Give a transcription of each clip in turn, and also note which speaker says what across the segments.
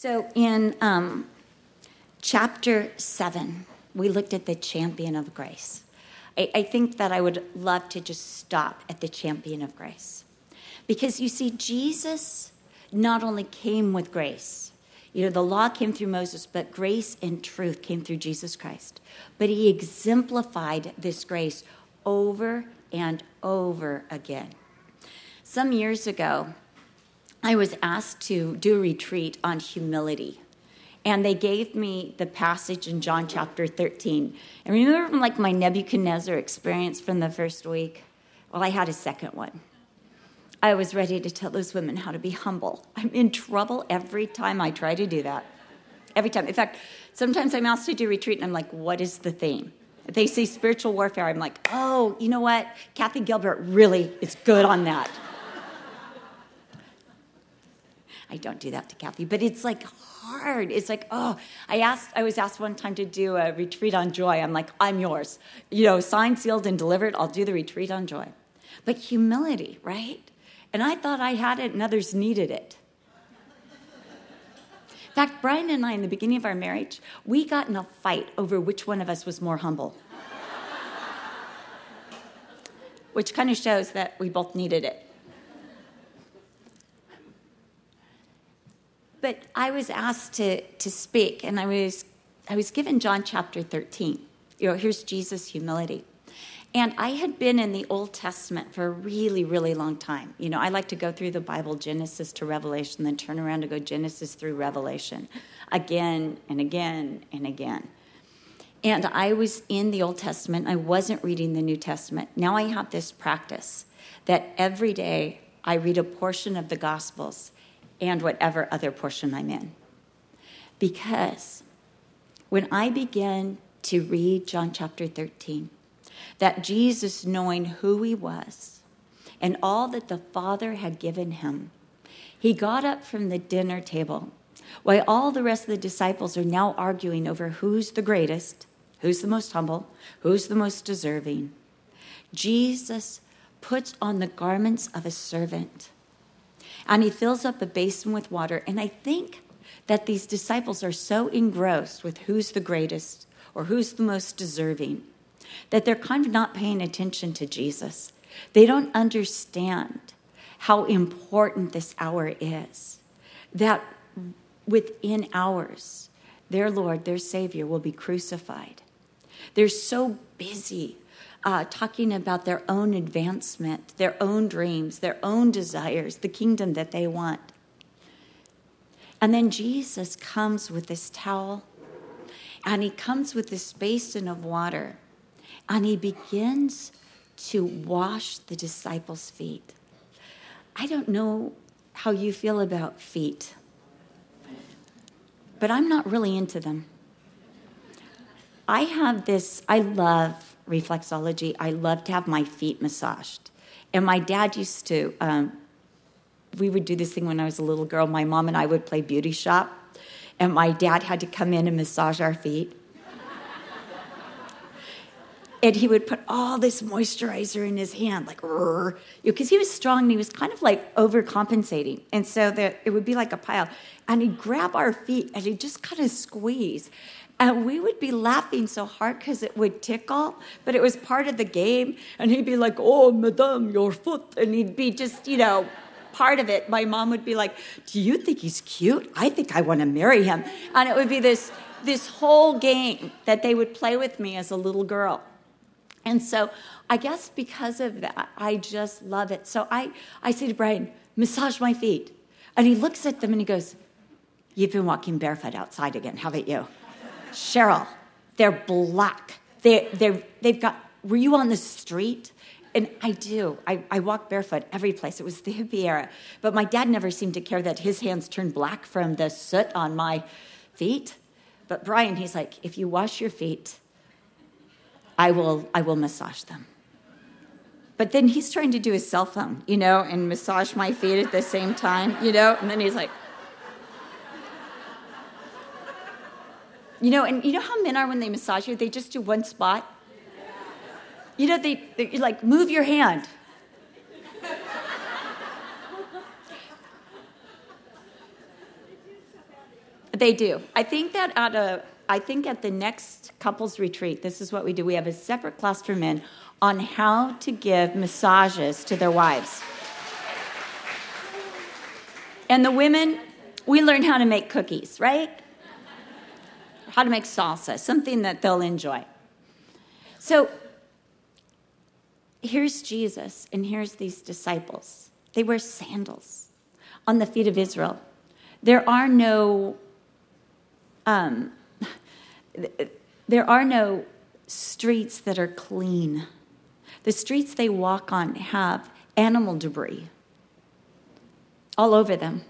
Speaker 1: So in um, chapter 7, we looked at the champion of grace. I, I think that I would love to just stop at the champion of grace. Because you see, Jesus not only came with grace, you know, the law came through Moses, but grace and truth came through Jesus Christ. But he exemplified this grace over and over again. Some years ago, I was asked to do a retreat on humility. And they gave me the passage in John chapter 13. And remember from like my Nebuchadnezzar experience from the first week? Well, I had a second one. I was ready to tell those women how to be humble. I'm in trouble every time I try to do that. Every time. In fact, sometimes I'm asked to do retreat and I'm like, what is the theme? If they say spiritual warfare, I'm like, oh, you know what? Kathy Gilbert really is good on that. I don't do that to Kathy, but it's like hard. It's like, oh, I asked, I was asked one time to do a retreat on joy. I'm like, I'm yours. You know, signed, sealed, and delivered. I'll do the retreat on joy. But humility, right? And I thought I had it and others needed it. In fact, Brian and I, in the beginning of our marriage, we got in a fight over which one of us was more humble. which kind of shows that we both needed it. But I was asked to, to speak, and I was, I was given John chapter 13. You know, here's Jesus' humility. And I had been in the Old Testament for a really, really long time. You know, I like to go through the Bible, Genesis to Revelation, then turn around to go Genesis through Revelation again and again and again. And I was in the Old Testament, I wasn't reading the New Testament. Now I have this practice that every day I read a portion of the Gospels and whatever other portion I'm in. Because when I begin to read John chapter 13, that Jesus, knowing who he was and all that the Father had given him, he got up from the dinner table while all the rest of the disciples are now arguing over who's the greatest, who's the most humble, who's the most deserving. Jesus puts on the garments of a servant and he fills up a basin with water. And I think that these disciples are so engrossed with who's the greatest or who's the most deserving that they're kind of not paying attention to Jesus. They don't understand how important this hour is. That within hours, their Lord, their Savior, will be crucified. They're so busy uh, talking about their own advancement, their own dreams, their own desires, the kingdom that they want. And then Jesus comes with this towel and he comes with this basin of water and he begins to wash the disciples' feet. I don't know how you feel about feet, but I'm not really into them. I have this, I love reflexology. I love to have my feet massaged. And my dad used to, um, we would do this thing when I was a little girl. My mom and I would play beauty shop, and my dad had to come in and massage our feet and he would put all this moisturizer in his hand, like, because he was strong and he was kind of like overcompensating. And so that it would be like a pile. And he'd grab our feet and he'd just kind of squeeze. And we would be laughing so hard because it would tickle, but it was part of the game. And he'd be like, oh, madame, your foot. And he'd be just, you know, part of it. My mom would be like, do you think he's cute? I think I want to marry him. And it would be this, this whole game that they would play with me as a little girl. And so I guess because of that, I just love it. So I, I say to Brian, massage my feet. And he looks at them and he goes, You've been walking barefoot outside again, haven't you? Cheryl, they're black. They, they're, they've got, were you on the street? And I do. I, I walk barefoot every place. It was the hippie era. But my dad never seemed to care that his hands turned black from the soot on my feet. But Brian, he's like, if you wash your feet, I will, I will massage them. But then he's trying to do his cell phone, you know, and massage my feet at the same time, you know, and then he's like, you know, and you know how men are when they massage you? They just do one spot. You know, they, they like move your hand. They do. I think that at a I think at the next couples retreat, this is what we do. We have a separate class for men on how to give massages to their wives. And the women, we learn how to make cookies, right? How to make salsa, something that they'll enjoy. So here's Jesus, and here's these disciples. They wear sandals on the feet of Israel. There are no, um, there are no streets that are clean. The streets they walk on have animal debris all over them.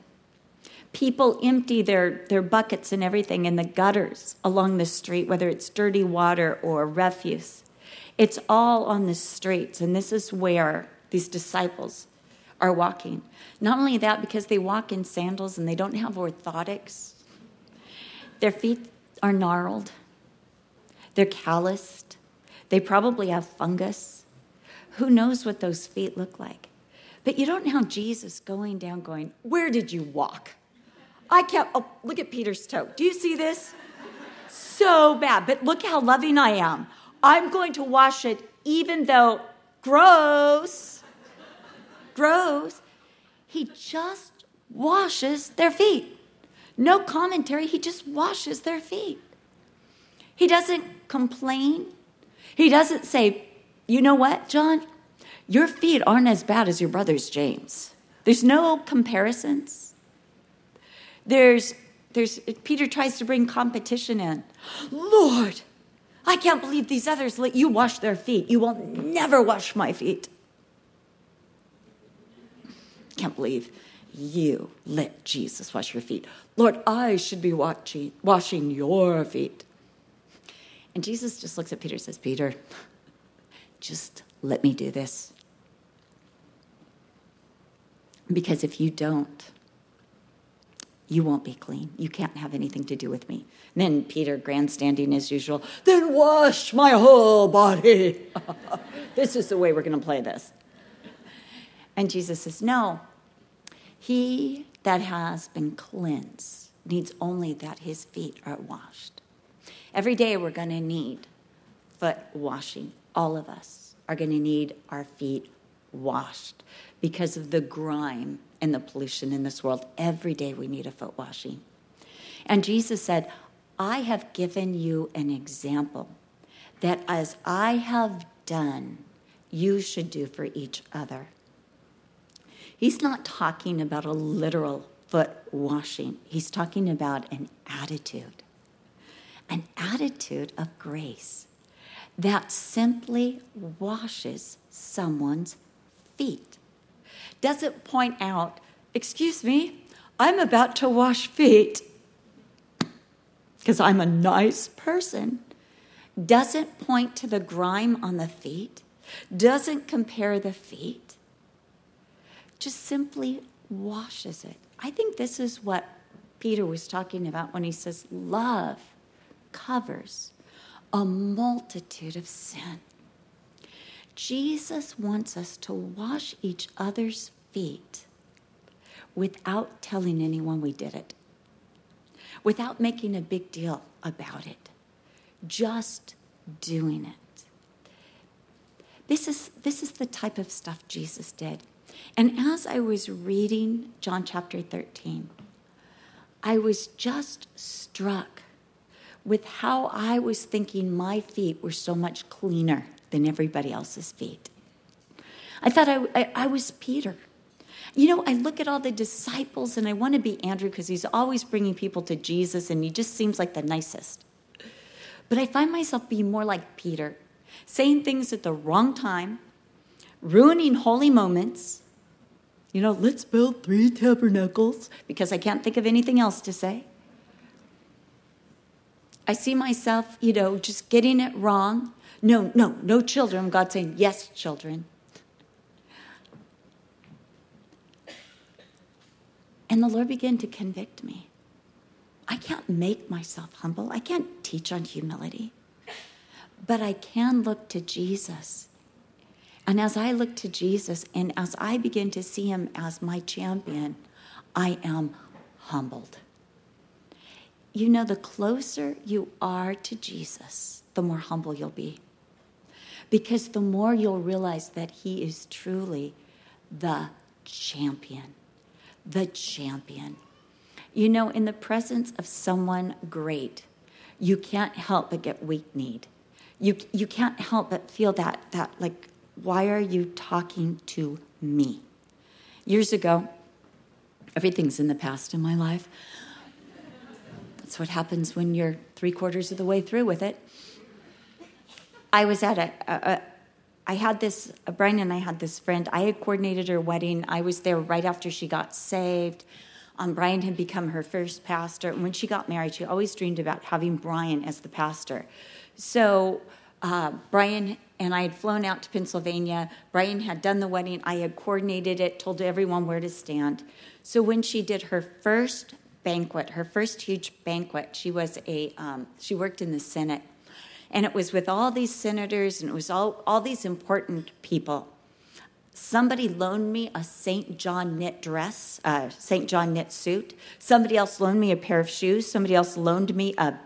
Speaker 1: People empty their, their buckets and everything in the gutters along the street, whether it's dirty water or refuse. It's all on the streets, and this is where these disciples are walking. Not only that, because they walk in sandals and they don't have orthotics, their feet are gnarled, they're calloused, they probably have fungus. Who knows what those feet look like? But you don't have Jesus going down, going, Where did you walk? I can't. Oh, look at Peter's toe. Do you see this? So bad. But look how loving I am. I'm going to wash it, even though gross, gross. He just washes their feet. No commentary. He just washes their feet. He doesn't complain. He doesn't say, you know what, John? Your feet aren't as bad as your brother's, James. There's no comparisons. There's, there's, Peter tries to bring competition in. Lord, I can't believe these others let you wash their feet. You will never wash my feet. Can't believe you let Jesus wash your feet. Lord, I should be watching, washing your feet. And Jesus just looks at Peter and says, Peter, just let me do this. Because if you don't, you won't be clean. You can't have anything to do with me. And then Peter, grandstanding as usual, then wash my whole body. this is the way we're going to play this. And Jesus says, No, he that has been cleansed needs only that his feet are washed. Every day we're going to need foot washing. All of us are going to need our feet washed because of the grime and the pollution in this world. Every day we need a foot washing. And Jesus said, I have given you an example that as I have done, you should do for each other. He's not talking about a literal foot washing, he's talking about an attitude, an attitude of grace that simply washes someone's feet. Doesn't point out, excuse me, I'm about to wash feet because I'm a nice person. Doesn't point to the grime on the feet, doesn't compare the feet, just simply washes it. I think this is what Peter was talking about when he says, Love covers a multitude of sin. Jesus wants us to wash each other's feet without telling anyone we did it, without making a big deal about it, just doing it. This is, this is the type of stuff Jesus did. And as I was reading John chapter 13, I was just struck with how I was thinking my feet were so much cleaner than everybody else's feet. I thought I, I, I was Peter. You know, I look at all the disciples and I want to be Andrew because he's always bringing people to Jesus and he just seems like the nicest. But I find myself being more like Peter, saying things at the wrong time, ruining holy moments. You know, let's build three tabernacles because I can't think of anything else to say. I see myself, you know, just getting it wrong, no, no, no children. God saying, yes, children. And the Lord began to convict me. I can't make myself humble. I can't teach on humility. But I can look to Jesus. And as I look to Jesus and as I begin to see him as my champion, I am humbled. you know, the closer you are to Jesus, the more humble you'll be. Because the more you'll realize that He is truly the champion. The champion. You know, in the presence of someone great, you can't help but get weak kneed. You, you can't help but feel that, that, like, why are you talking to me? Years ago, everything's in the past in my life. That's what happens when you're three quarters of the way through with it. I was at a, a, a I had this, uh, Brian and I had this friend. I had coordinated her wedding. I was there right after she got saved. Um, Brian had become her first pastor. And when she got married, she always dreamed about having Brian as the pastor. So uh, Brian and I had flown out to Pennsylvania. Brian had done the wedding. I had coordinated it, told everyone where to stand. So when she did her first banquet, her first huge banquet, she was a um, she worked in the Senate and it was with all these senators and it was all, all these important people. Somebody loaned me a St. John knit dress, uh, St. John knit suit. Somebody else loaned me a pair of shoes. Somebody else loaned me a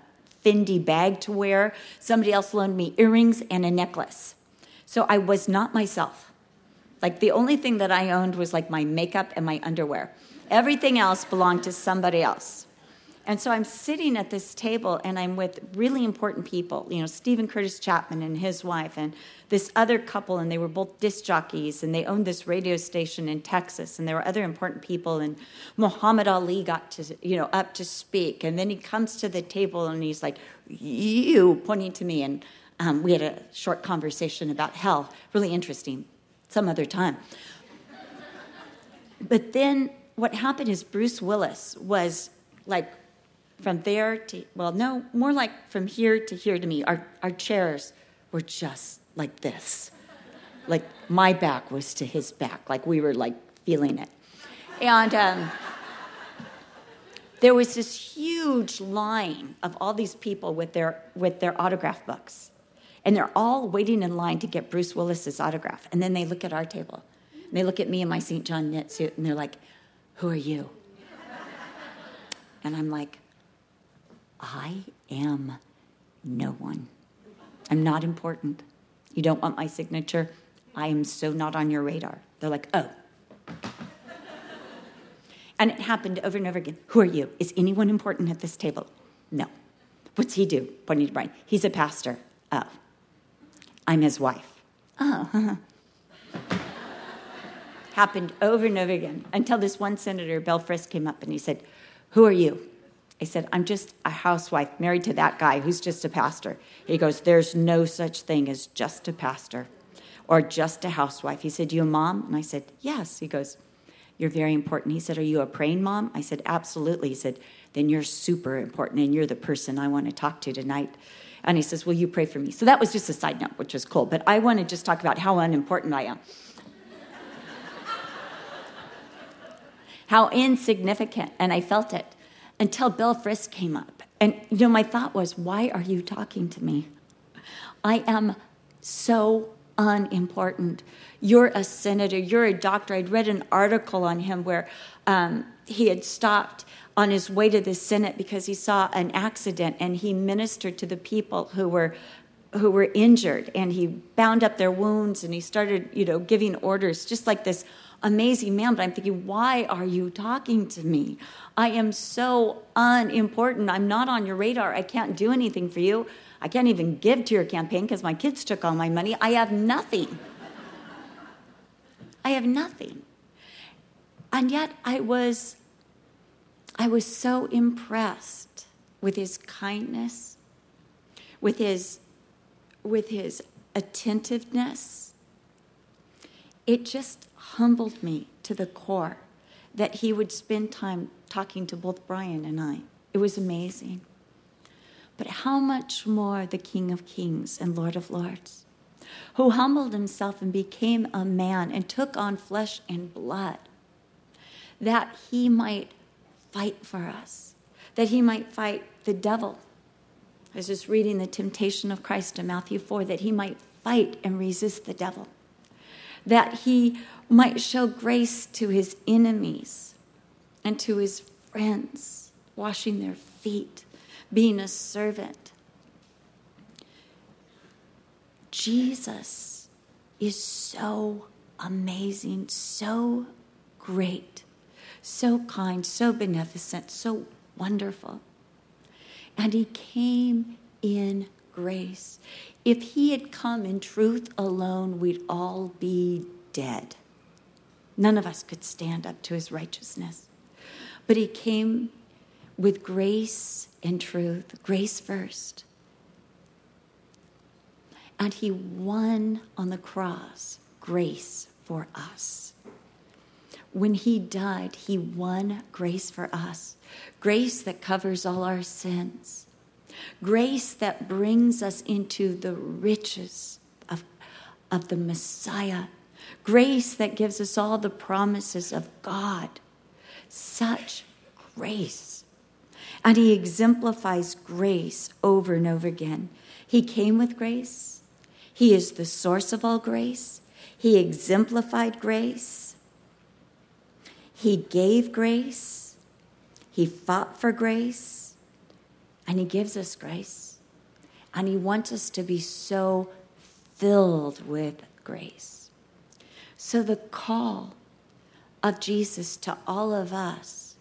Speaker 1: Fendi bag to wear. Somebody else loaned me earrings and a necklace. So I was not myself. Like the only thing that I owned was like my makeup and my underwear. Everything else belonged to somebody else. And so I'm sitting at this table and I'm with really important people, you know, Steven Curtis Chapman and his wife, and this other couple, and they were both disc jockeys, and they owned this radio station in Texas, and there were other important people, and Muhammad Ali got to, you know, up to speak, and then he comes to the table and he's like, "You," pointing to me, and um, we had a short conversation about hell, really interesting, some other time. But then what happened is Bruce Willis was like from there to, well, no, more like from here to here to me. Our, our chairs were just like this. Like my back was to his back, like we were like feeling it. And um, there was this huge line of all these people with their, with their autograph books. And they're all waiting in line to get Bruce Willis's autograph. And then they look at our table. And they look at me in my St. John knit suit and they're like, Who are you? And I'm like, I am no one. I'm not important. You don't want my signature? I am so not on your radar. They're like, oh. and it happened over and over again. Who are you? Is anyone important at this table? No. What's he do? Pointing to Brian. He's a pastor. Oh. I'm his wife. Oh. happened over and over again until this one senator, Bill Frist, came up and he said, Who are you? I said, I'm just a housewife married to that guy who's just a pastor. He goes, There's no such thing as just a pastor or just a housewife. He said, You a mom? And I said, Yes. He goes, You're very important. He said, Are you a praying mom? I said, Absolutely. He said, Then you're super important and you're the person I want to talk to tonight. And he says, Will you pray for me? So that was just a side note, which was cool. But I want to just talk about how unimportant I am. how insignificant. And I felt it until Bill Frist came up. And, you know, my thought was, why are you talking to me? I am so unimportant. You're a senator, you're a doctor. I'd read an article on him where um, he had stopped on his way to the Senate because he saw an accident and he ministered to the people who were who were injured and he bound up their wounds and he started, you know, giving orders just like this amazing man, but I'm thinking, why are you talking to me? I am so unimportant. I'm not on your radar. I can't do anything for you. I can't even give to your campaign because my kids took all my money. I have nothing. I have nothing. And yet I was I was so impressed with his kindness, with his with his attentiveness. It just humbled me to the core that he would spend time talking to both Brian and I. It was amazing. But how much more the King of Kings and Lord of Lords, who humbled himself and became a man and took on flesh and blood, that he might fight for us, that he might fight the devil. I was just reading the temptation of Christ in Matthew 4 that he might fight and resist the devil, that he might show grace to his enemies and to his friends, washing their feet, being a servant. Jesus is so amazing, so great, so kind, so beneficent, so wonderful. And he came in grace. If he had come in truth alone, we'd all be dead. None of us could stand up to his righteousness. But he came with grace and truth, grace first. And he won on the cross grace for us. When he died, he won grace for us grace that covers all our sins, grace that brings us into the riches of, of the Messiah, grace that gives us all the promises of God. Such grace. And he exemplifies grace over and over again. He came with grace. He is the source of all grace. He exemplified grace. He gave grace. He fought for grace. And He gives us grace. And He wants us to be so filled with grace. So the call of Jesus to all of us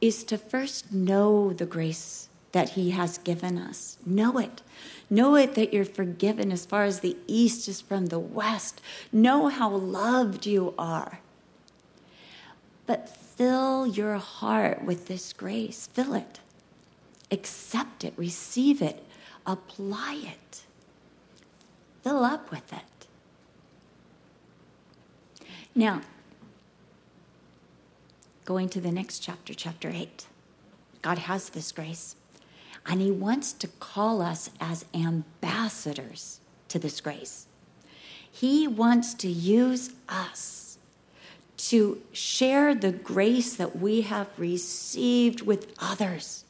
Speaker 1: is to first know the grace that He has given us. Know it. Know it that you're forgiven as far as the east is from the west. Know how loved you are. But fill your heart with this grace. Fill it. Accept it. Receive it. Apply it. Fill up with it. Now, going to the next chapter, chapter 8. God has this grace. And he wants to call us as ambassadors to this grace. He wants to use us to share the grace that we have received with others.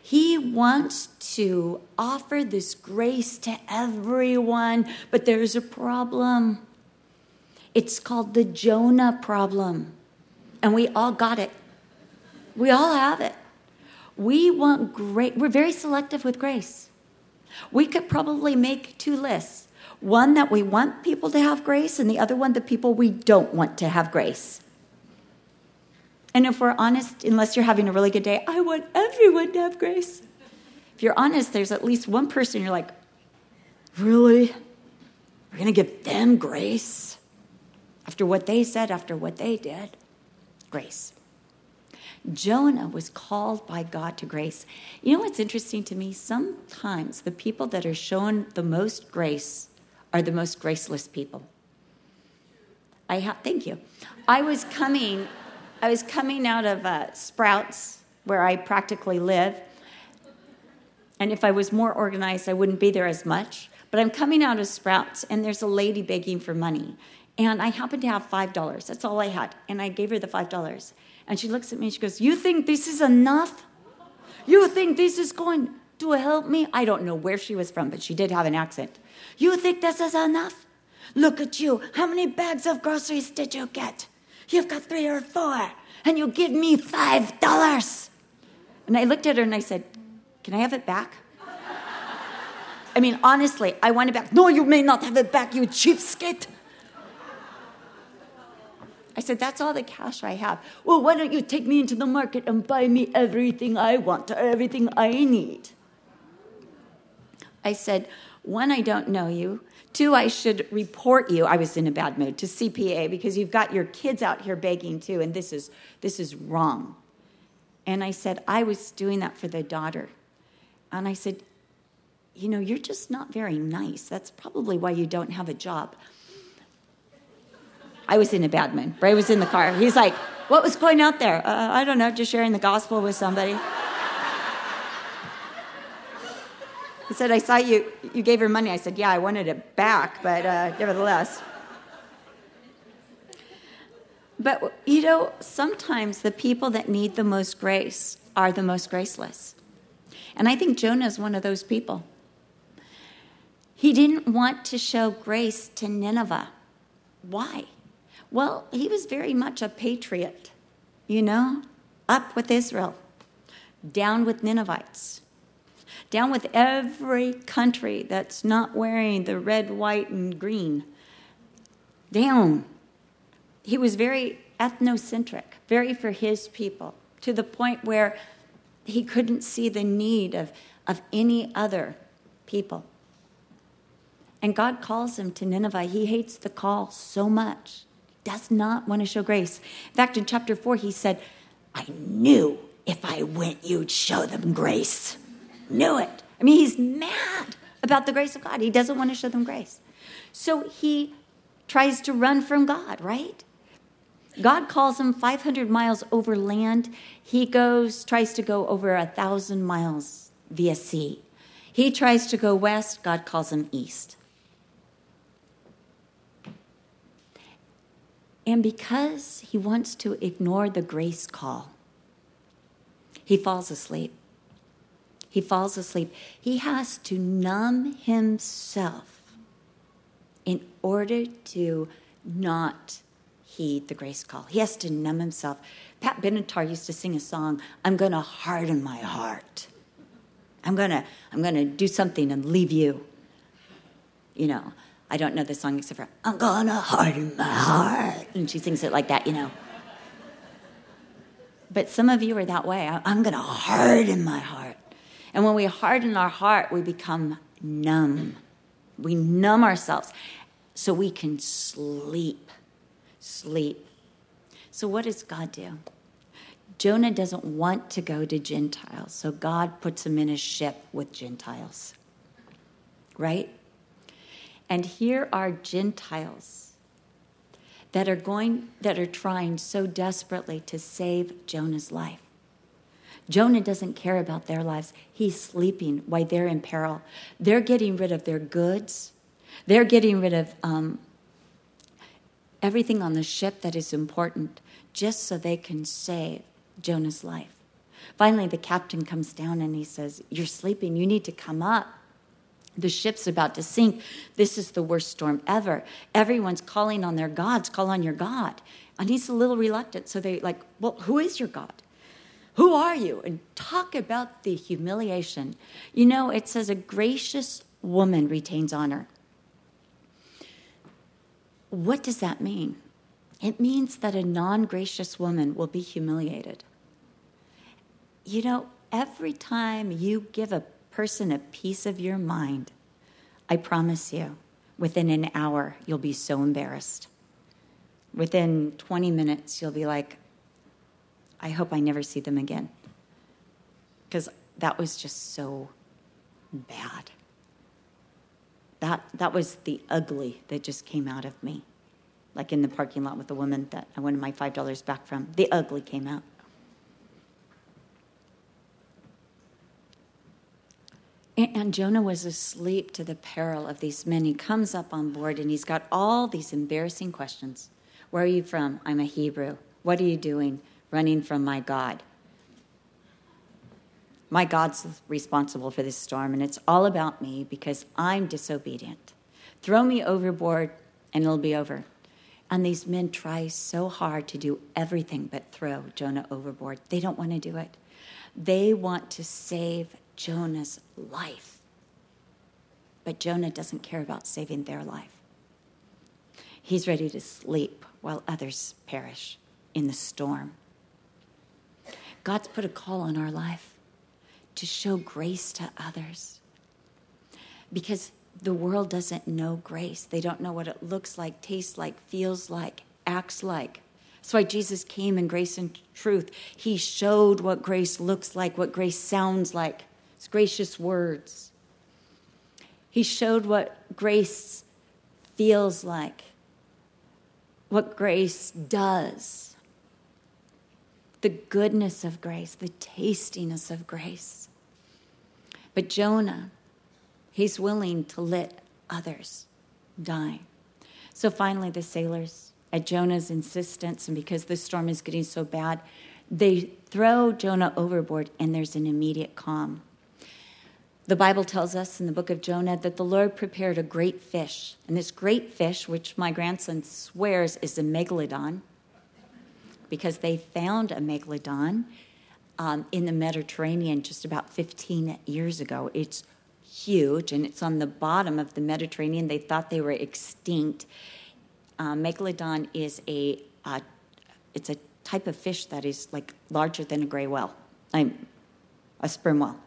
Speaker 1: He wants to offer this grace to everyone, but there's a problem. It's called the Jonah problem. And we all got it. We all have it. We want great, we're very selective with grace. We could probably make two lists one that we want people to have grace, and the other one the people we don't want to have grace. And if we're honest, unless you're having a really good day, I want everyone to have grace. If you're honest, there's at least one person you're like, really? We're going to give them grace? After what they said, after what they did? Grace. Jonah was called by God to grace. You know what's interesting to me? Sometimes the people that are shown the most grace are the most graceless people. I ha- thank you. I was coming, I was coming out of uh, Sprouts, where I practically live, and if I was more organized, I wouldn't be there as much. But I'm coming out of Sprouts, and there's a lady begging for money, and I happened to have five dollars. That's all I had, and I gave her the five dollars. And she looks at me and she goes, You think this is enough? You think this is going to help me? I don't know where she was from, but she did have an accent. You think this is enough? Look at you. How many bags of groceries did you get? You've got three or four, and you give me five dollars. And I looked at her and I said, Can I have it back? I mean, honestly, I want it back. No, you may not have it back, you cheapskate. I said, That's all the cash I have. Well, why don't you take me into the market and buy me everything I want or everything I need? I said, One, I don't know you. Two, I should report you. I was in a bad mood to CPS because you've got your kids out here begging too, and this is this is wrong. And I said, I was doing that for the daughter. And I said, you know, you're just not very nice. That's probably why you don't have a job. I was in a bad mood. Bray was in the car. He's like, What was going out there? Uh, I don't know, just sharing the gospel with somebody. He said, I saw you, you gave her money. I said, Yeah, I wanted it back, but uh, nevertheless. But, you know, sometimes the people that need the most grace are the most graceless. And I think Jonah is one of those people. He didn't want to show grace to Nineveh. Why? Well, he was very much a patriot, you know, up with Israel. Down with Ninevites. Down with every country that's not wearing the red, white, and green. Down. He was very ethnocentric, very for his people, to the point where he couldn't see the need of, of any other people. And God calls him to Nineveh. He hates the call so much, does not want to show grace. In fact, in chapter 4, he said, I knew if I went, you'd show them grace. Knew it. I mean, he's mad about the grace of God. He doesn't want to show them grace. So he tries to run from God, right? God calls him 500 miles over land. He goes, tries to go over a thousand miles via sea. He tries to go west. God calls him east. And because he wants to ignore the grace call, he falls asleep. He falls asleep. He has to numb himself in order to not heed the grace call. He has to numb himself. Pat Benatar used to sing a song, I'm going to harden my heart. I'm going to I'm going to do something and leave you. You know, I don't know the song except for I'm to harden my heart. And she sings it like that, you know. But some of you are that way. I'm to harden my heart. And when we harden our heart, we become numb. We numb ourselves so we can sleep sleep. So, what does God do? Jonah doesn't want to go to Gentiles, so God puts him in a ship with Gentiles. Right? And here are Gentiles that are going that are trying so desperately to save Jonah's life. Jonah doesn't care about their lives. He's sleeping while they're in peril. They're getting rid of their goods. They're getting rid of um, everything on the ship that is important just so they can save Jonah's life. Finally, the captain comes down and he says, You're sleeping. You need to come up. The ship's about to sink. This is the worst storm ever. Everyone's calling on their gods. Call on your God. And he's a little reluctant. So they like, Well, who is your God? Who are you? And talk about the humiliation. You know, it says a gracious woman retains honor. What does that mean? It means that a non gracious woman will be humiliated. You know, every time you give a person a piece of your mind, I promise you, within an hour, you'll be so embarrassed. Within 20 minutes, you'll be like, I hope I never see them again. Because that was just so bad that that was the ugly that just came out of me like in the parking lot with the woman that i wanted my five dollars back from the ugly came out and jonah was asleep to the peril of these men he comes up on board and he's got all these embarrassing questions where are you from i'm a hebrew what are you doing running from my god my God's responsible for this storm, and it's all about me because I'm disobedient. Throw me overboard, and it'll be over. And these men try so hard to do everything but throw Jonah overboard. They don't want to do it. They want to save Jonah's life. But Jonah doesn't care about saving their life. He's ready to sleep while others perish in the storm. God's put a call on our life to show grace to others. Because the world doesn't know grace. They don't know what it looks like, tastes like, feels like, acts like. That's why Jesus came in grace and truth. He showed what grace looks like, what grace sounds like. Gracious words. He showed what grace feels like, what grace does the goodness of grace, the tastiness of grace. But Jonah, he's willing to let others die. So finally, the sailors, at Jonah's insistence, and because the storm is getting so bad, they throw Jonah overboard and there's an immediate calm. The Bible tells us in the book of Jonah that the Lord prepared a great fish. And this great fish, which my grandson swears is a megalodon, because they found a megalodon um, in the Mediterranean just about 15 years ago. It's huge and it's on the bottom of the Mediterranean. They thought they were extinct. Uh, megalodon is a uh, it's a type of fish that is like larger than a gray whale, I'm a sperm whale.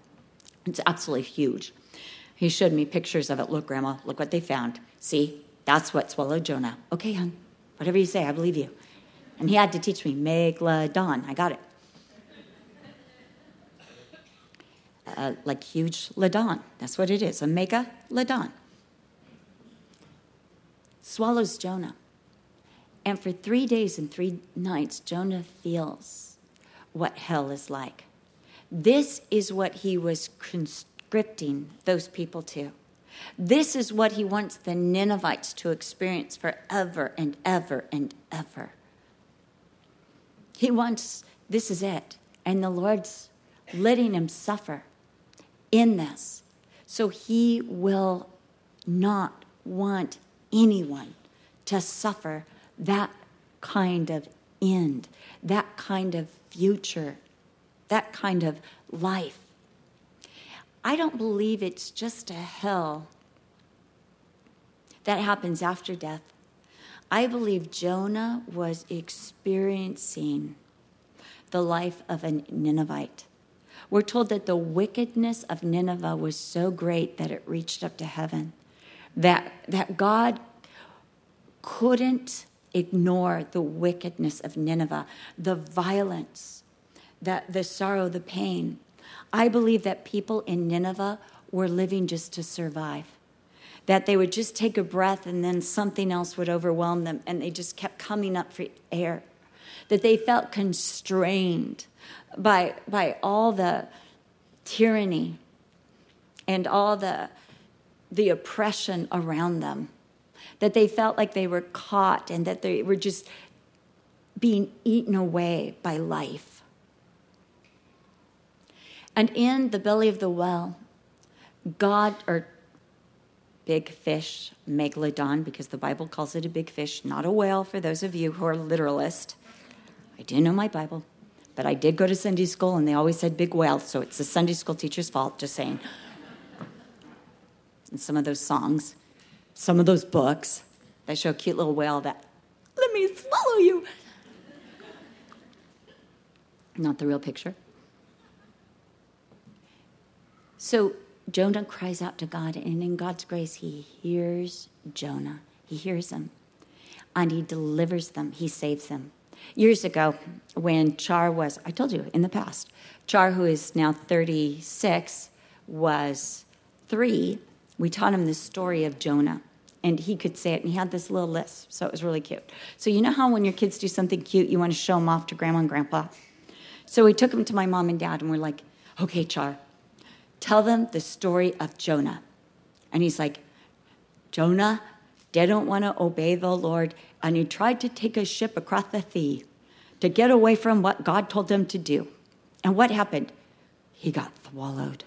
Speaker 1: It's absolutely huge. He showed me pictures of it. Look, Grandma, look what they found. See, that's what swallowed Jonah. Okay, hon, whatever you say, I believe you. And he had to teach me megalodon. I got it. Uh, like huge ladon. That's what it is, a mega ladon. Swallows Jonah. And for three days and three nights, Jonah feels what hell is like. This is what he was conscripting those people to. This is what he wants the Ninevites to experience forever and ever and ever. He wants, this is it. And the Lord's letting him suffer in this. So he will not want anyone to suffer that kind of end, that kind of future, that kind of life. I don't believe it's just a hell that happens after death. I believe Jonah was experiencing the life of a Ninevite. We're told that the wickedness of Nineveh was so great that it reached up to heaven, that, that God couldn't ignore the wickedness of Nineveh, the violence, the, the sorrow, the pain. I believe that people in Nineveh were living just to survive. That they would just take a breath and then something else would overwhelm them and they just kept coming up for air. That they felt constrained by, by all the tyranny and all the, the oppression around them that they felt like they were caught and that they were just being eaten away by life. And in the belly of the well, God, or big fish, megalodon, because the Bible calls it a big fish, not a whale for those of you who are literalist. I do know my Bible, but I did go to Sunday school and they always said big whale, so it's the Sunday school teacher's fault, just saying. And some of those songs some of those books that show a cute little whale that, let me swallow you. Not the real picture. So Jonah cries out to God, and in God's grace, he hears Jonah. He hears him, and he delivers them, he saves them. Years ago, when Char was, I told you in the past, Char, who is now 36, was three, we taught him the story of Jonah. And he could say it, and he had this little list, so it was really cute. So, you know how when your kids do something cute, you want to show them off to grandma and grandpa? So, we took him to my mom and dad, and we're like, okay, Char, tell them the story of Jonah. And he's like, Jonah didn't want to obey the Lord, and he tried to take a ship across the sea to get away from what God told him to do. And what happened? He got swallowed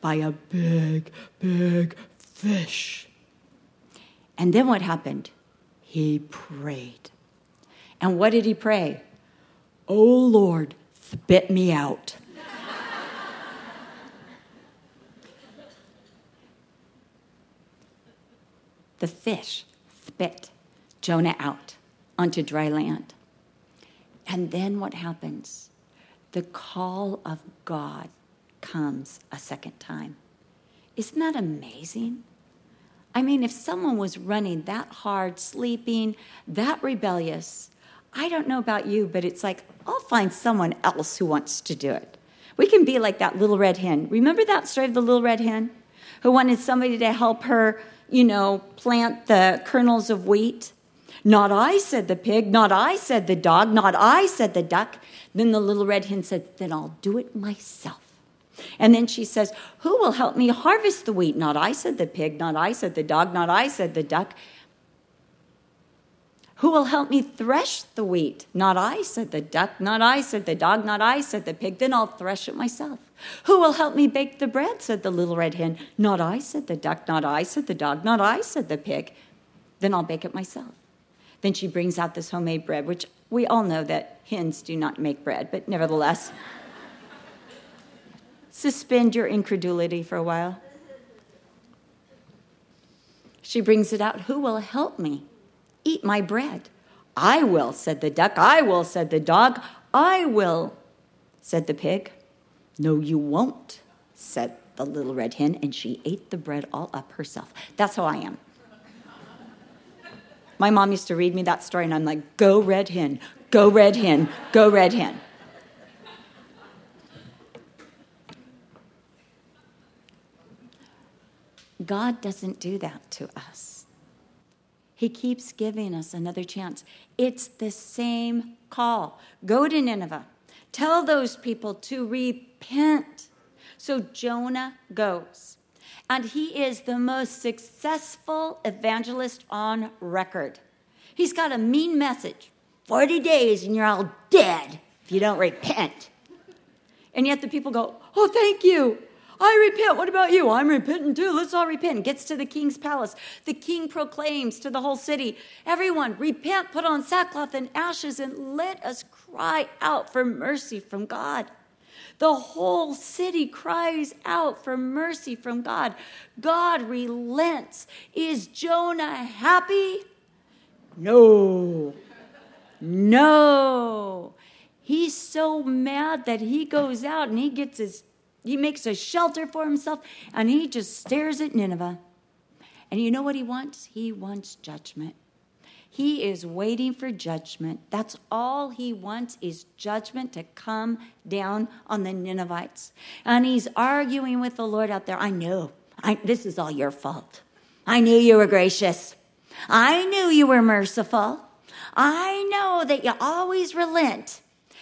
Speaker 1: by a big, big fish. And then what happened? He prayed. And what did he pray? Oh Lord, spit me out. The fish spit Jonah out onto dry land. And then what happens? The call of God comes a second time. Isn't that amazing? I mean, if someone was running that hard, sleeping, that rebellious, I don't know about you, but it's like, I'll find someone else who wants to do it. We can be like that little red hen. Remember that story of the little red hen who wanted somebody to help her, you know, plant the kernels of wheat? Not I, said the pig. Not I, said the dog. Not I, said the duck. Then the little red hen said, Then I'll do it myself. And then she says, Who will help me harvest the wheat? Not I, said the pig. Not I, said the dog. Not I, said the duck. Who will help me thresh the wheat? Not I, said the duck. Not I, said the dog. Not I, said the pig. Then I'll thresh it myself. Who will help me bake the bread? said the little red hen. Not I, said the duck. Not I, said the dog. Not I, said the pig. Then I'll bake it myself. Then she brings out this homemade bread, which we all know that hens do not make bread, but nevertheless. suspend your incredulity for a while. She brings it out. Who will help me eat my bread? I will, said the duck. I will, said the dog. I will, said the pig. No, you won't, said the little red hen, and she ate the bread all up herself. That's how I am. My mom used to read me that story, and I'm like, go red hen, go red hen, go red hen. God doesn't do that to us. He keeps giving us another chance. It's the same call. Go to Nineveh. Tell those people to repent. So Jonah goes. And he is the most successful evangelist on record. He's got a mean message 40 days and you're all dead if you don't repent. And yet the people go, Oh, thank you. I repent. What about you? I'm repenting too. Let's all repent. Gets to the king's palace. The king proclaims to the whole city, Everyone, repent, put on sackcloth and ashes, and let us cry out for mercy from God. The whole city cries out for mercy from God. God relents. Is Jonah happy? No. No. He's so mad that he goes out and he gets his he makes a shelter for himself and he just stares at Nineveh. And you know what he wants? He wants judgment. He is waiting for judgment. That's all he wants is judgment to come down on the Ninevites. And he's arguing with the Lord out there. I know. I, this is all your fault. I knew you were gracious. I knew you were merciful. I know that you always relent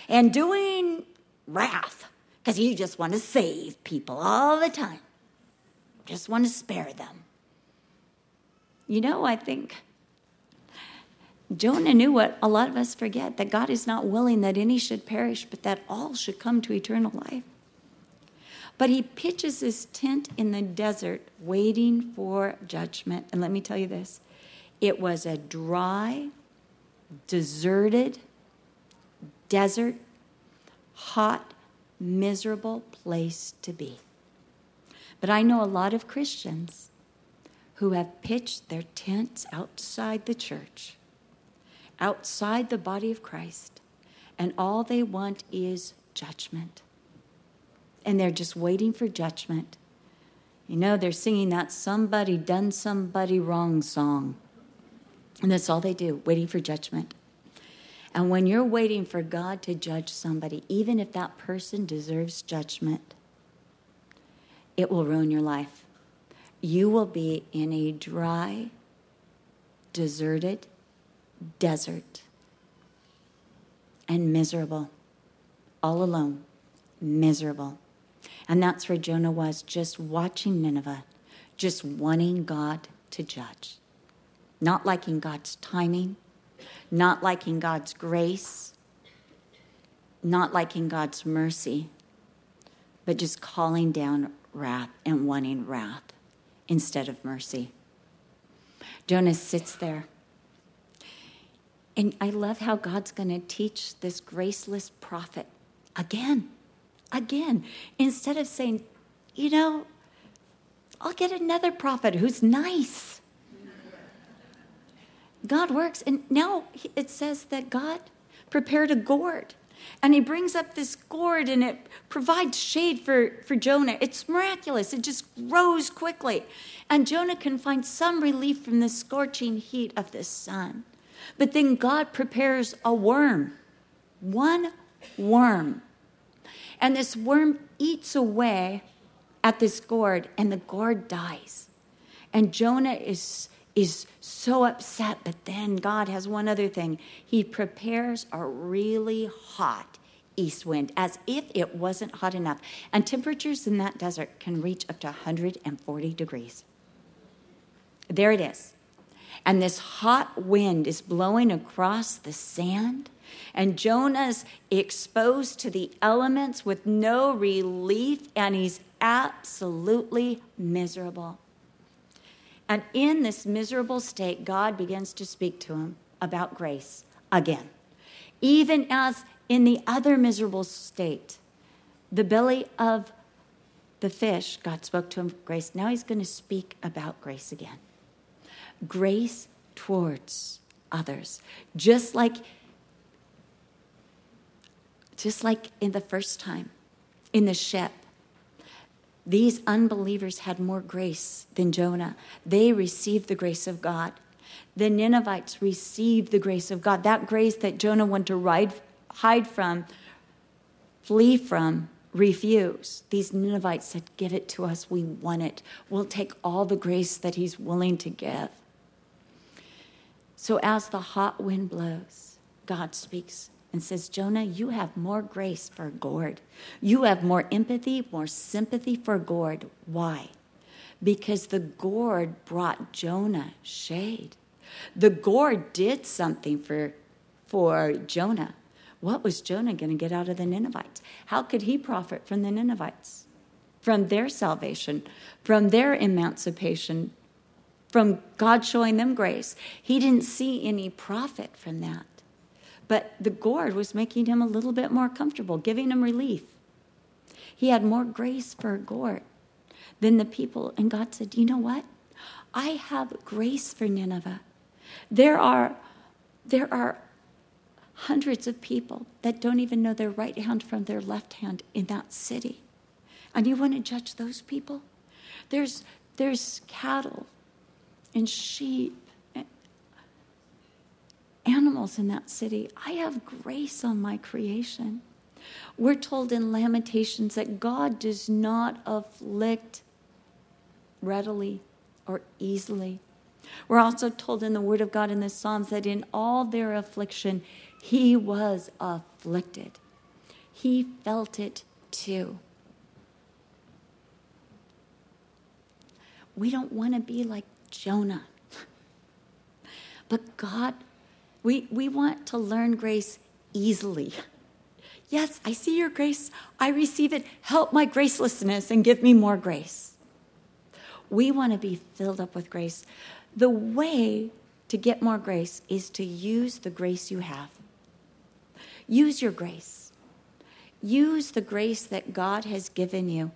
Speaker 1: and doing wrath because you just want to save people all the time, just want to spare them. You know, I think Jonah knew what a lot of us forget that God is not willing that any should perish, but that all should come to eternal life. But he pitches his tent in the desert, waiting for judgment. And let me tell you this it was a dry, deserted, desert, hot, miserable place to be. But I know a lot of Christians who have pitched their tents outside the church, outside the body of Christ, and all they want is judgment. And they're just waiting for judgment. You know, they're singing that somebody done somebody wrong song. And that's all they do, waiting for judgment. And when you're waiting for God to judge somebody, even if that person deserves judgment, it will ruin your life. You will be in a dry, deserted desert and miserable, all alone, miserable. And that's where Jonah was, just watching Nineveh, just wanting God to judge, not liking God's timing not liking God's grace, not liking God's mercy, but just calling down wrath and wanting wrath instead of mercy. Jonah sits there. And I love how God's going to teach this graceless prophet again, again, instead of saying, you know, I'll get another prophet who's nice God works. And now it says that God prepared a gourd. And he brings up this gourd and it provides shade for, for Jonah. It's miraculous. It just grows quickly. And Jonah can find some relief from the scorching heat of the sun. But then God prepares a worm, one worm. And this worm eats away at this gourd, and the gourd dies. And Jonah is is so upset. But then God has one other thing He prepares a really hot east wind as if it wasn't hot enough. And temperatures in that desert can reach up to 140 degrees. There it is. And this hot wind is blowing across the sand. And Jonah's exposed to the elements with no relief, and he's absolutely miserable. And in this miserable state, God begins to speak to him about grace again. Even as in the other miserable state, the belly of the fish, God spoke to him grace. Now he's going to speak about grace again. Grace towards others. Just like just like in the first time in the ship. These unbelievers had more grace than Jonah. They received the grace of God. The Ninevites received the grace of God. That grace that Jonah wanted to ride, hide from, flee from, refuse. These Ninevites said, Give it to us. We want it. We'll take all the grace that He's willing to give. So as the hot wind blows, God speaks and says, Jonah, you have more grace for gourd. You have more empathy, more sympathy for gourd. Why? Because the gourd brought Jonah shade. The gourd did something for, for Jonah. What was Jonah going to get out of the Ninevites? How could he profit from the Ninevites? From their salvation, from their emancipation, from God showing them grace. He didn't see any profit from that. But the gourd was making him a little bit more comfortable, giving him relief. He had more grace for a gourd than the people. And God said, You know what? I have grace for Nineveh. There are, there are hundreds of people that don't even know their right hand from their left hand in that city. And you want to judge those people? There's, there's cattle and sheep animals in that city. I have grace on my creation. We're told in Lamentations that God does not afflict readily or easily. We're also told in the Word of God in the Psalms that in all their affliction, He was afflicted. He felt it too. We don't want to be like Jonah. But God we, we want to learn grace easily. Yes, I see your grace. I receive it. Help my gracelessness and give me more grace. We want to be filled up with grace. The way to get more grace is to use the grace you have. Use your grace. Use the grace that God has given you.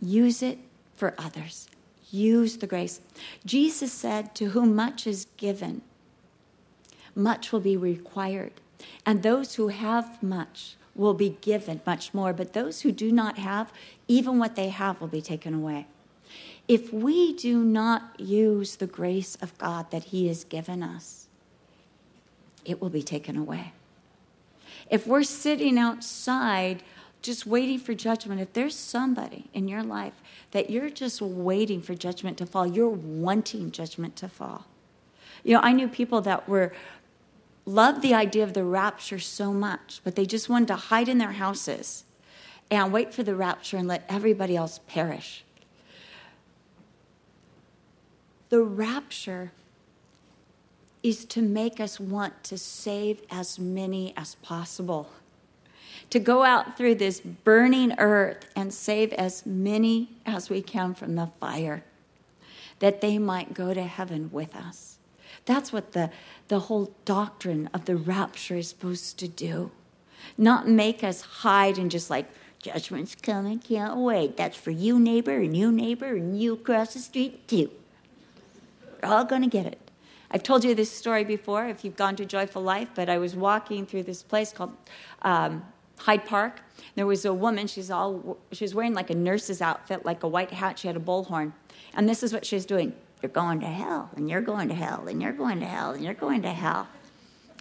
Speaker 1: Use it for others. Use the grace. Jesus said, To whom much is given, much will be required. And those who have much will be given much more, but those who do not have, even what they have will be taken away. If we do not use the grace of God that He has given us, it will be taken away. If we're sitting outside just waiting for judgment, if there's somebody in your life that you're just waiting for judgment to fall, you're wanting judgment to fall. You know, I knew people that were loved the idea of the rapture so much, but they just wanted to hide in their houses and wait for the rapture and let everybody else perish. The rapture is to make us want to save as many as possible. To go out through this burning earth and save as many as we can from the fire, that they might go to heaven with us. That's what the, the whole doctrine of the rapture is supposed to do. Not make us hide and just like, judgment's coming, can't wait. That's for you, neighbor, and you, neighbor, and you across the street, too. We're all going to get it. I've told you this story before if you've gone to Joyful Life, but I was walking through this place called um, Hyde Park. There was a woman, she's all she was wearing like a nurse's outfit, like a white hat, she had a bullhorn. And this is what she was doing you're going to hell, and you're going to hell, and you're going to hell, and you're going to hell.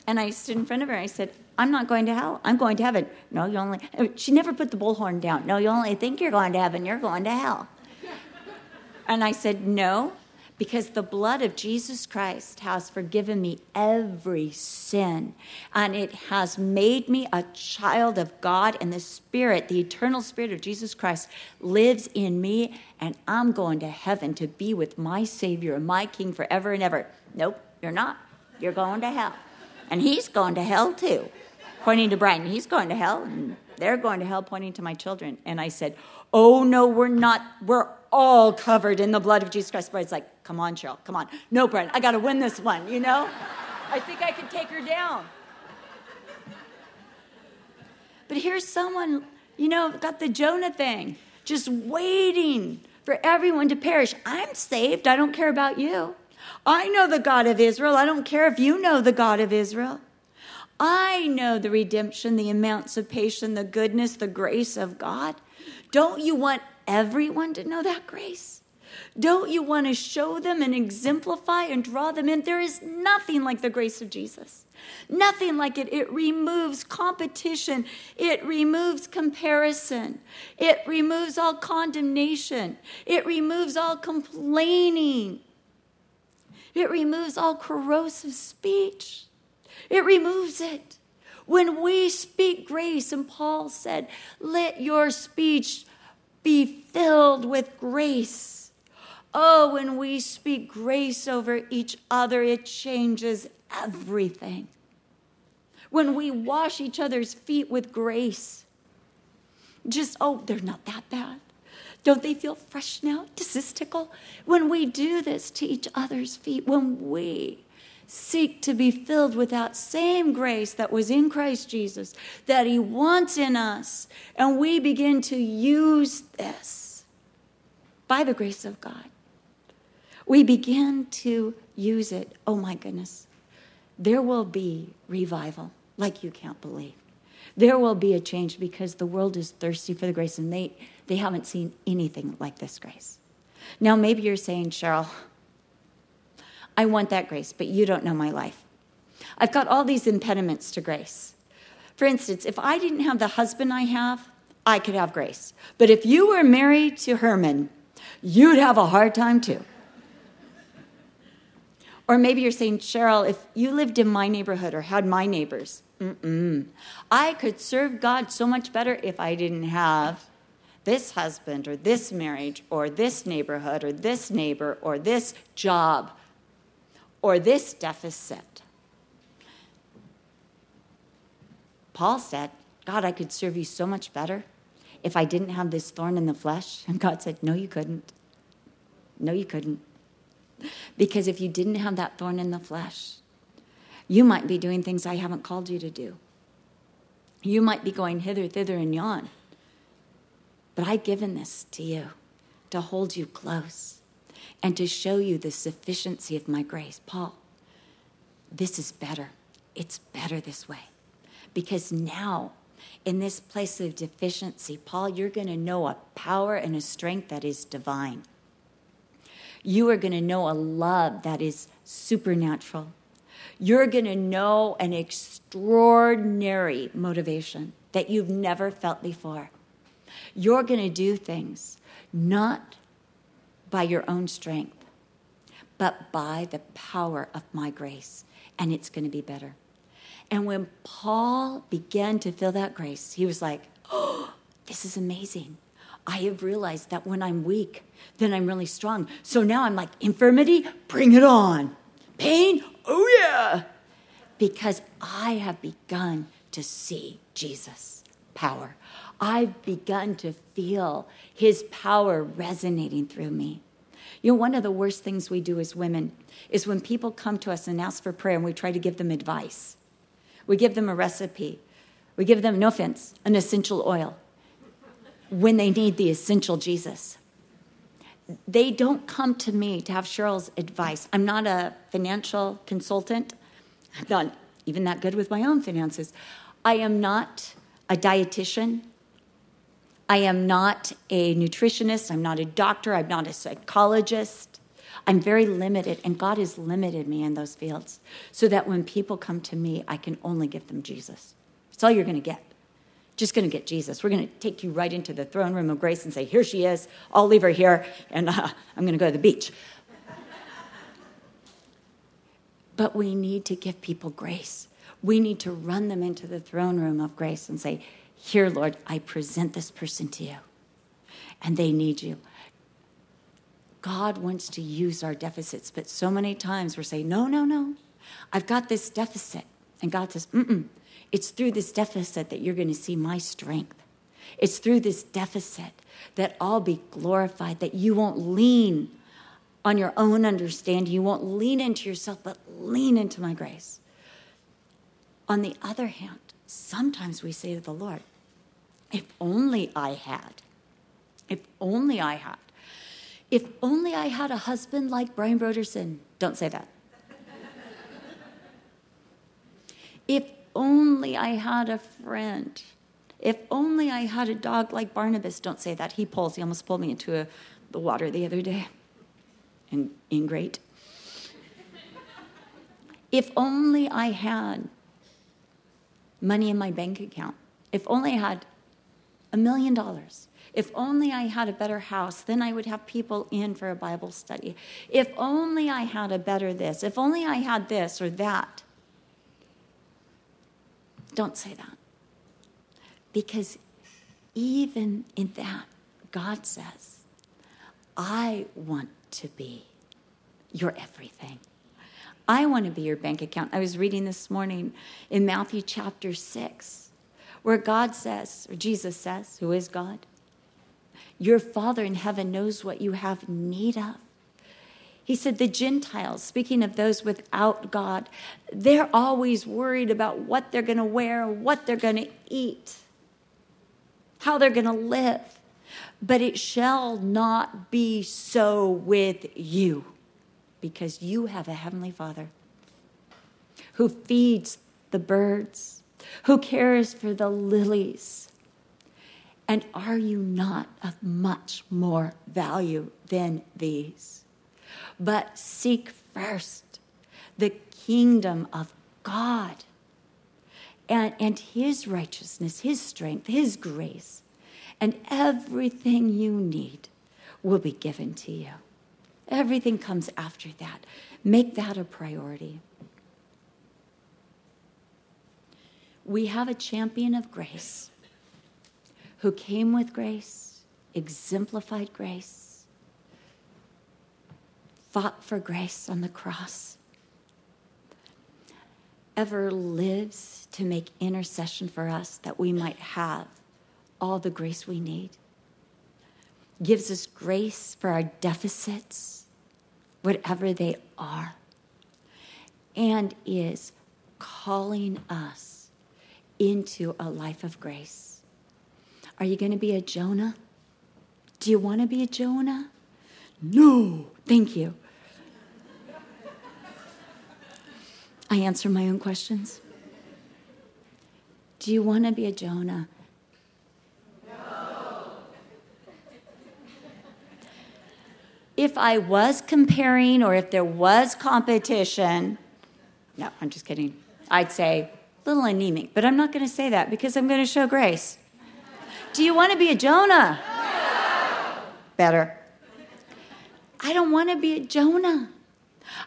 Speaker 1: And I stood in front of her. And I said, I'm not going to hell. I'm going to heaven. No, you only. Uh, she never put the bullhorn down. No, you only think you're going to heaven. You're going to hell. And I said, No, because the blood of Jesus Christ has forgiven me every sin, and it has made me a child of God, and the Spirit, the eternal Spirit of Jesus Christ, lives in me, and I'm going to heaven to be with my Savior and my King forever and ever. Nope, you're not. You're going to hell. And he's going to hell too, pointing to Brian. He's going to hell, and they're going to hell, pointing to my children. And I said, Oh, no, we're not. We're all covered in the blood of Jesus Christ. Bride's like, come on, Cheryl, come on. No, Brent, I got to win this one, you know? I think I can take her down. But here's someone, you know, got the Jonah thing. just waiting for everyone to perish. I'm saved. I don't care about you. I know the God of Israel. I don't care if you know the God of Israel. I know the redemption, the emancipation, the goodness, the grace of God. Don't you want everyone to know that grace? Don't you want to show them and exemplify and draw them in? There is nothing like the grace of Jesus. Nothing like it. It removes competition. It removes comparison. It removes all condemnation. It removes all complaining. It removes all corrosive speech. It removes it. When we speak grace, and Paul said, let your speech be filled with grace. Oh, when we speak grace over each other, it changes everything. When we wash each other's feet with grace, just, oh, they're not that bad. Don't they feel fresh now? Does this tickle? When we do this to each other's feet, when we seek to be filled with that same grace that was in Christ Jesus, that He wants in us, and we begin to use this by the grace of God, we begin to use it. Oh my goodness. There will be revival like you can't believe. There will be a change because the world is thirsty for the grace and they, they haven't seen anything like this grace. Now, maybe you're saying, Cheryl, I want that grace, but you don't know my life. I've got all these impediments to grace. For instance, if I didn't have the husband I have, I could have grace. But if you were married to Herman, you'd have a hard time too. Or maybe you're saying, Cheryl, if you lived in my neighborhood or had my neighbors, mm-mm. I could serve God so much better if I didn't have this husband or this marriage or this neighborhood or this neighbor or this job or this deficit. Paul said, God, I could serve you so much better if I didn't have this thorn in the flesh. And God said, No, you couldn't. No, you couldn't. Because if you didn't have that thorn in the flesh, you might be doing things I haven't called you to do. You might be going hither, thither, and yon. But I've given this to you to hold you close and to show you the sufficiency of my grace. Paul, this is better. It's better this way. Because now, in this place of deficiency, Paul, you're going to know a power and a strength that is divine. You are going to know a love that is supernatural. You're going to know an extraordinary motivation that you've never felt before. You're going to do things not by your own strength, but by the power of my grace. And it's going to be better. And when Paul began to feel that grace, he was like, oh, this is amazing. I have realized that when I'm weak, then I'm really strong. So now I'm like, infirmity, bring it on. Pain, oh yeah. Because I have begun to see Jesus' power. I've begun to feel his power resonating through me. You know, one of the worst things we do as women is when people come to us and ask for prayer and we try to give them advice. We give them a recipe. We give them, no offense, an essential oil when they need the essential Jesus. They don't come to me to have Cheryl's advice. I'm not a financial consultant. I'm not even that good with my own finances. I am not a dietitian. I am not a nutritionist. I'm not a doctor. I'm not a psychologist. I'm very limited, and God has limited me in those fields so that when people come to me, I can only give them Jesus. That's all you're going to get just going to get Jesus. We're going to take you right into the throne room of grace and say, Here she is. I'll leave her here, and uh, I'm going to go to the beach. but we need to give people grace. We need to run them into the throne room of grace and say, Here, Lord, I present this person to you, and they need you. God wants to use our deficits, but so many times we're saying, No, no, no, I've got this deficit. And God says, Mm mm, it's through this deficit that you're going to see my strength. It's through this deficit that I'll be glorified, that you won't lean on your own understanding. You won't lean into yourself, but lean into my grace. On the other hand, sometimes we say to the Lord, if only I had, If only I had. If only I had a husband like Brian Brodersen. Don't say that. if only I had a friend. If only I had a dog like Barnabas. Don't say that. He pulls. He almost pulled me into a, the water the other day. And ingrate. if only I had money in my bank account. If only I had a million dollars. If only I had a better house, then I would have people in for a Bible study. If only I had a better this. If only I had this or that. Don't say that. Because even in that, God says, I want to be your everything. I want to be your bank account. I was reading this morning in Matthew chapter 6, where God says, or Jesus says, who is God, your Father in heaven knows what you have need of. He said, the Gentiles, speaking of those without God, they're always worried about what they're going to wear, what they're going to eat, how they're going to live. But it shall not be so with you, because you have a heavenly Father who feeds the birds, who cares for the lilies and are you not of much more value than these? But seek first the kingdom of God and, and His righteousness, His strength, His grace, and everything you need will be given to you. Everything comes after that. Make that a priority. We have a champion of grace who came with grace, exemplified grace, fought for grace on the cross, ever lives to make intercession for us that we might have all the grace we need, gives us grace for our deficits, whatever they are, and is calling us into a life of grace. Are you going to be a Jonah? Do you want to be a Jonah? No. Thank you. I answer my own questions. Do you want to be a Jonah? No. If I was comparing or if there was competition, no, I'm just kidding. I'd say a little anemic, but I'm not going to say that because I'm going to show grace. Do you want to be a Jonah? No. Better. I don't want to be a Jonah.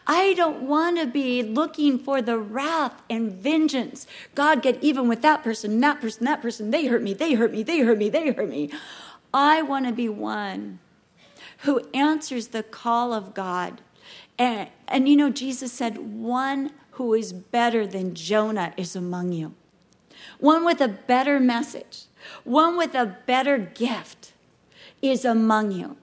Speaker 1: I don't want to be looking for the wrath and vengeance. God, get even with that person, that person, that person. They hurt me, they hurt me, they hurt me, they hurt me. I want to be one who answers the call of God. And, and you know, Jesus said, One who is better than Jonah is among you, one with a better message one with a better gift is among you.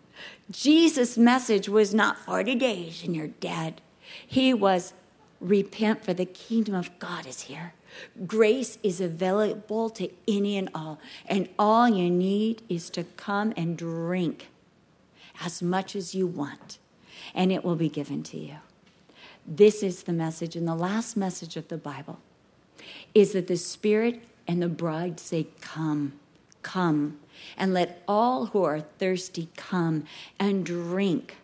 Speaker 1: Jesus' message was not 40 days and you're dead. He was repent for the kingdom of God is here. Grace is available to any and all, and all you need is to come and drink as much as you want, and it will be given to you. This is the message, and the last message of the Bible is that the Spirit and the bride say, Come. Come, and let all who are thirsty come and drink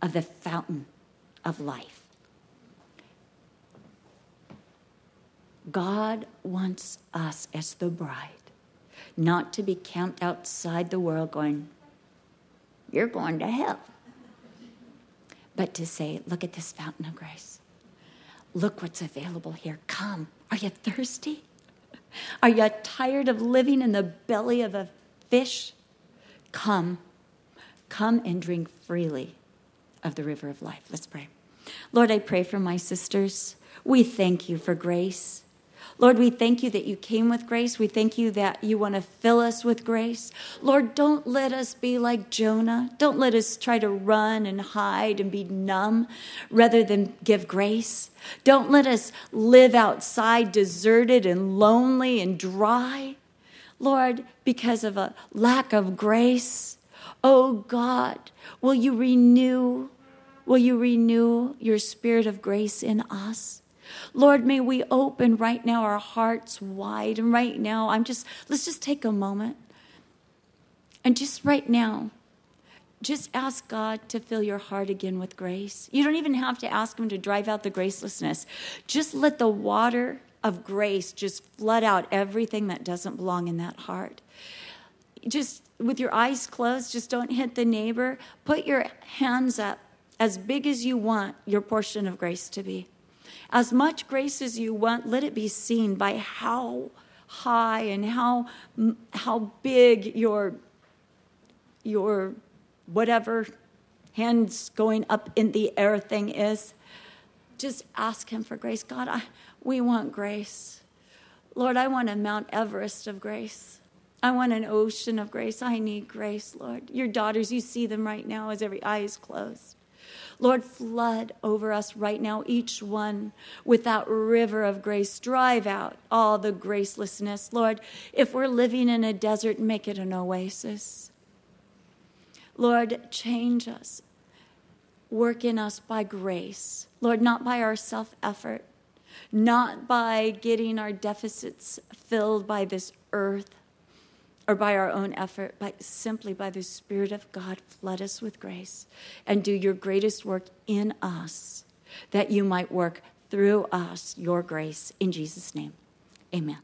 Speaker 1: of the fountain of life. God wants us as the bride not to be camped outside the world going, You're going to hell. But to say, Look at this fountain of grace. Look what's available here. Come. Are you thirsty? Are you tired of living in the belly of a fish? Come, come and drink freely of the river of life. Let's pray. Lord, I pray for my sisters. We thank you for grace. Lord, we thank you that you came with grace. We thank you that you want to fill us with grace. Lord, don't let us be like Jonah. Don't let us try to run and hide and be numb rather than give grace. Don't let us live outside deserted and lonely and dry. Lord, because of a lack of grace, Oh God, will you renew? Will you renew your spirit of grace in us? Lord, may we open right now our hearts wide. And right now, I'm just, let's just take a moment. And just right now, just ask God to fill your heart again with grace. You don't even have to ask Him to drive out the gracelessness. Just let the water of grace just flood out everything that doesn't belong in that heart. Just with your eyes closed, just don't hit the neighbor. Put your hands up as big as you want your portion of grace to be. As much grace as you want, let it be seen by how high and how, how big your, your whatever hands going up in the air thing is. Just ask Him for grace. God, I, we want grace. Lord, I want a Mount Everest of grace. I want an ocean of grace. I need grace, Lord. Your daughters, you see them right now as every eye is closed. Lord, flood over us right now, each one with that river of grace. Drive out all the gracelessness. Lord, if we're living in a desert, make it an oasis. Lord, change us. Work in us by grace. Lord, not by our self effort, not by getting our deficits filled by this earth or by our own effort, but simply by the Spirit of God, flood us with grace and do your greatest work in us, that you might work through us your grace. In Jesus' name, amen.